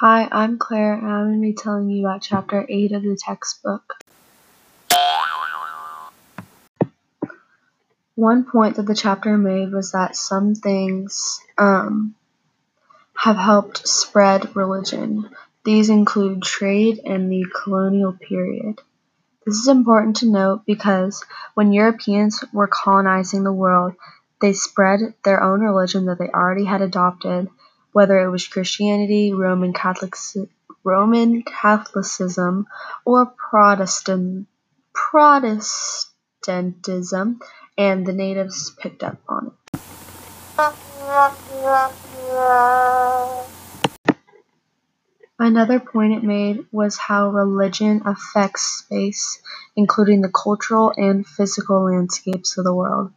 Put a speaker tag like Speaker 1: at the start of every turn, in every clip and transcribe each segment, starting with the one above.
Speaker 1: Hi, I'm Claire, and I'm going to be telling you about Chapter 8 of the textbook. One point that the chapter made was that some things um, have helped spread religion. These include trade and the colonial period. This is important to note because when Europeans were colonizing the world, they spread their own religion that they already had adopted, whether it was Christianity, Roman Roman Catholicism, or Protestant, Protestantism, and the natives picked up on it. Another point it made was how religion affects space, including the cultural and physical landscapes of the world.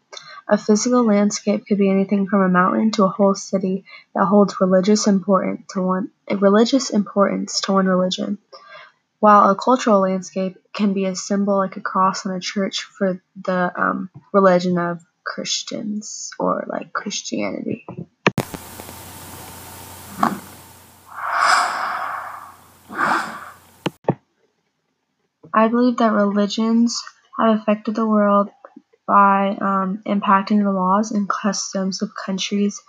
Speaker 1: A physical landscape could be anything from a mountain to a whole city that holds religious importance to one religious importance to one religion, while a cultural landscape can be a symbol like a cross on a church for the um, religion of Christians or like Christianity. I believe that religions have affected the world by um, impacting the laws and customs of countries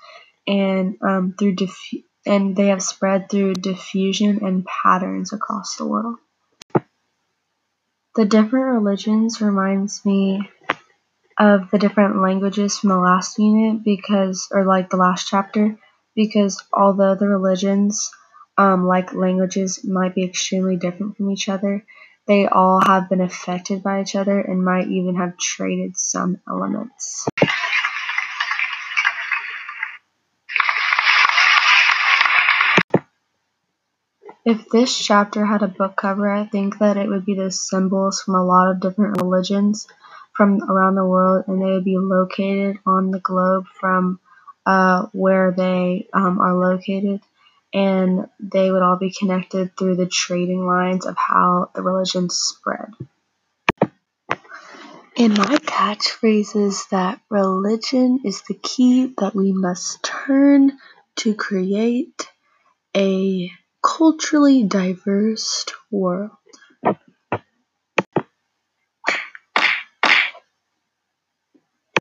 Speaker 1: and um, through diffu- and they have spread through diffusion and patterns across the world. The different religions reminds me of the different languages from the last unit because or like the last chapter because although the religions um, like languages might be extremely different from each other they all have been affected by each other and might even have traded some elements. If this chapter had a book cover, I think that it would be the symbols from a lot of different religions from around the world, and they would be located on the globe from uh, where they um, are located and they would all be connected through the trading lines of how the religion spread. And my catchphrase is that religion is the key that we must turn to create a culturally diverse world.